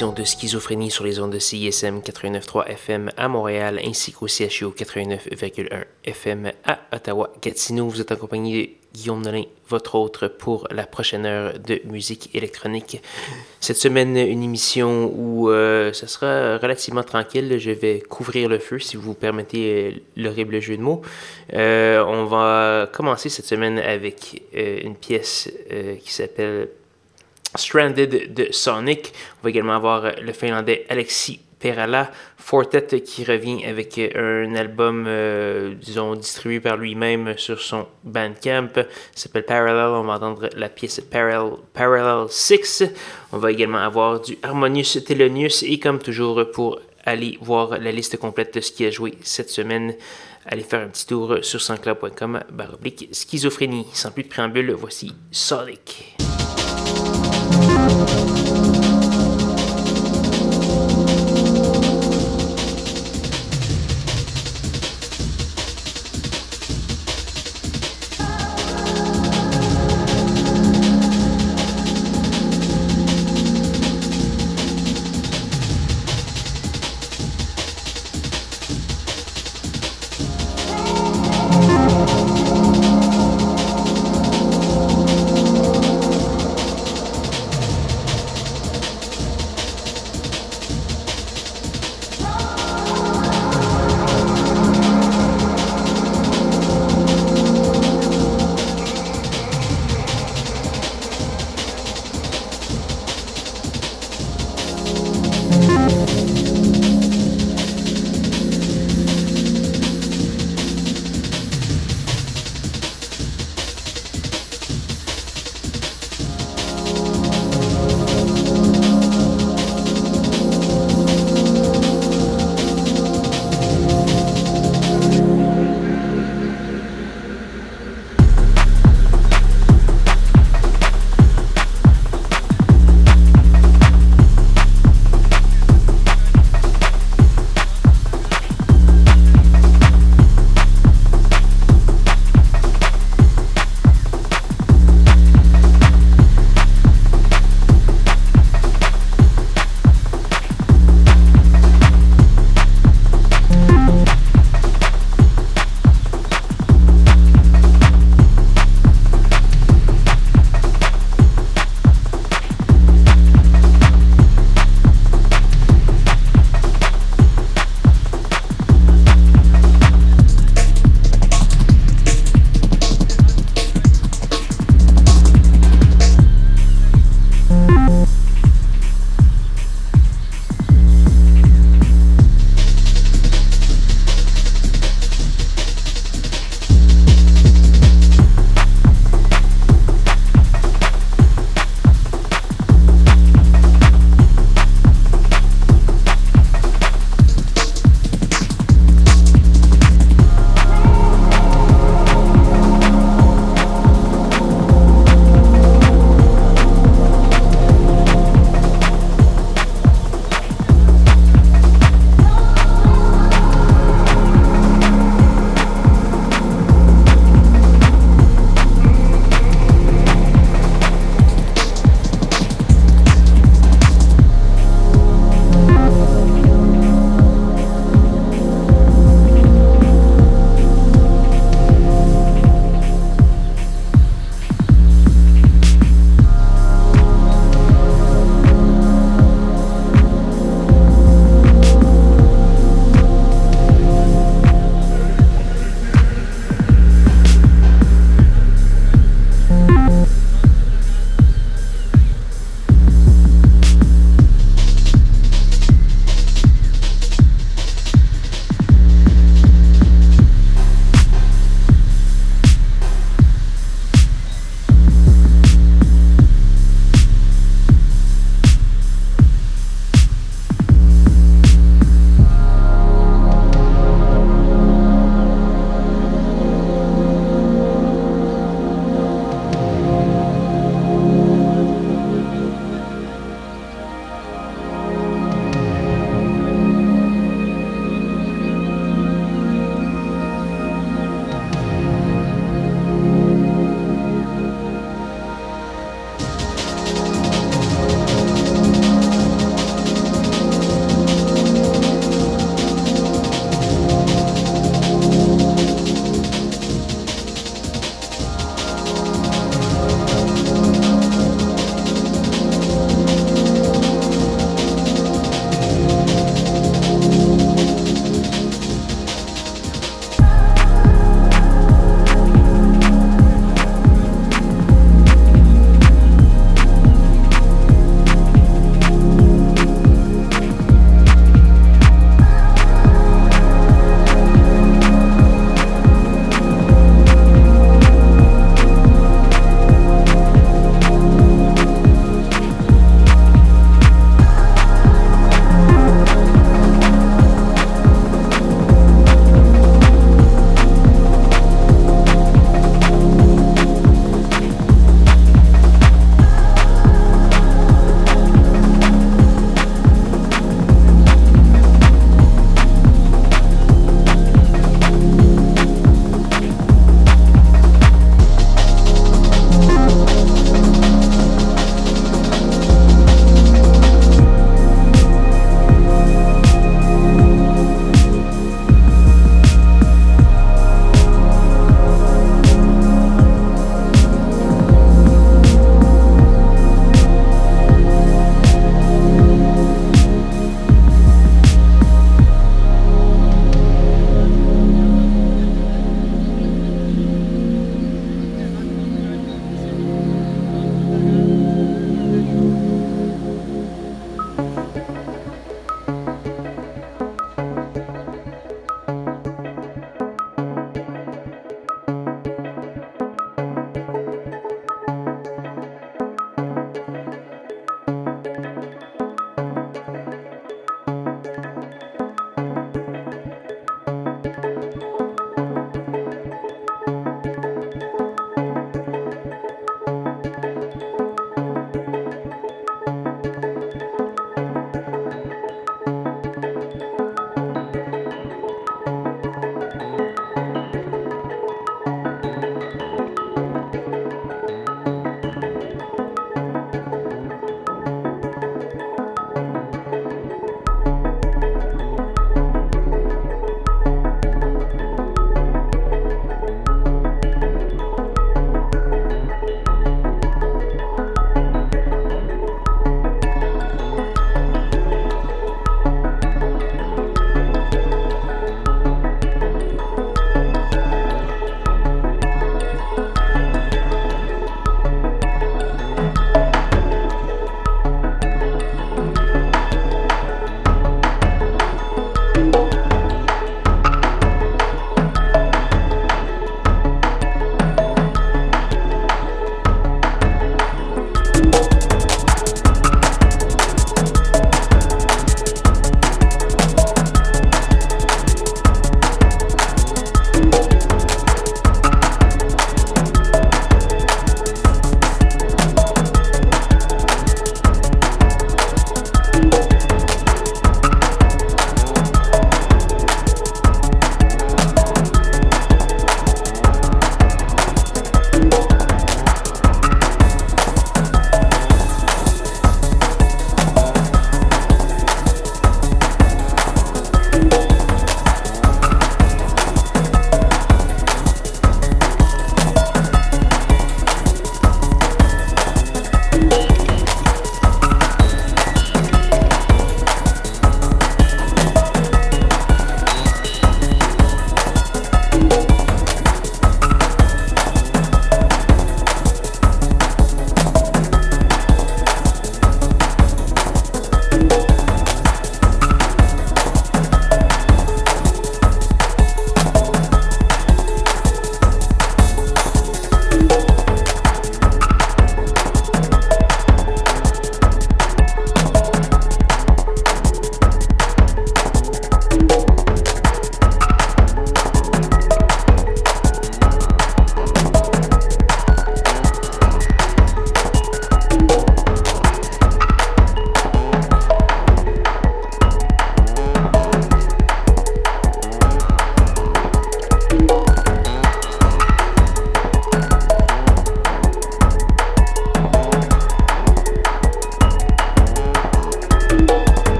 De Schizophrénie sur les ondes de CISM 89.3 FM à Montréal ainsi qu'au CHU 89.1 FM à Ottawa-Gatineau. Vous êtes accompagné de Guillaume Nolin, votre autre pour la prochaine heure de musique électronique. Cette semaine, une émission où euh, ce sera relativement tranquille. Je vais couvrir le feu, si vous permettez euh, l'horrible jeu de mots. Euh, on va commencer cette semaine avec une pièce qui s'appelle Stranded de Sonic. On va également avoir le finlandais Alexis Perala, Fortet qui revient avec un album, euh, disons, distribué par lui-même sur son Bandcamp. s'appelle Parallel. On va entendre la pièce Parallel, Parallel 6. On va également avoir du Harmonious Thelonious. Et comme toujours, pour aller voir la liste complète de ce qui a joué cette semaine, allez faire un petit tour sur sanscloud.com schizophrénie. Sans plus de préambule, voici Sonic.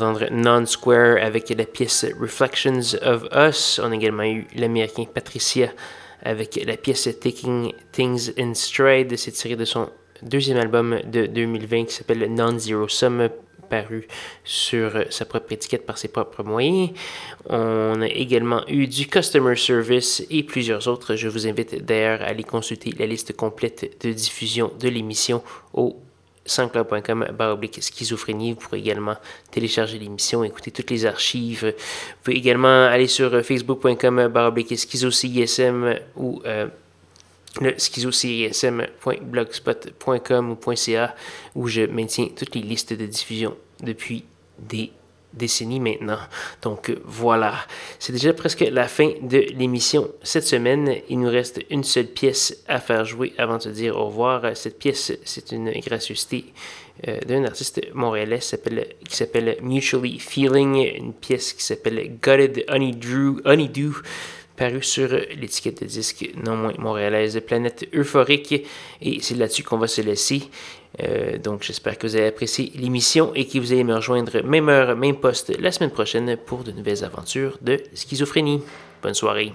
Venez d'entendre Non-Square avec la pièce Reflections of Us. On a également eu l'américain Patricia avec la pièce Taking Things in Stride. C'est tiré de son deuxième album de 2020 qui s'appelle Non-Zero Sum, paru sur sa propre étiquette par ses propres moyens. On a également eu du Customer Service et plusieurs autres. Je vous invite d'ailleurs à aller consulter la liste complète de diffusion de l'émission au sanscloud.com baroblique schizophrénie. Vous pourrez également télécharger l'émission, écouter toutes les archives. Vous pouvez également aller sur facebook.com baroblique schizocism ou euh, le schizocism.blogspot.com ou .ca où je maintiens toutes les listes de diffusion depuis des décennies maintenant. Donc voilà, c'est déjà presque la fin de l'émission cette semaine. Il nous reste une seule pièce à faire jouer avant de dire au revoir. Cette pièce, c'est une gracieuseté euh, d'un artiste montréalais qui s'appelle Mutually Feeling, une pièce qui s'appelle Gutted Honeydew. Honeydew paru sur l'étiquette de disque non moins montréalaise Planète Euphorique. Et c'est là-dessus qu'on va se laisser. Euh, donc j'espère que vous avez apprécié l'émission et que vous allez me rejoindre même heure, même poste la semaine prochaine pour de nouvelles aventures de schizophrénie. Bonne soirée.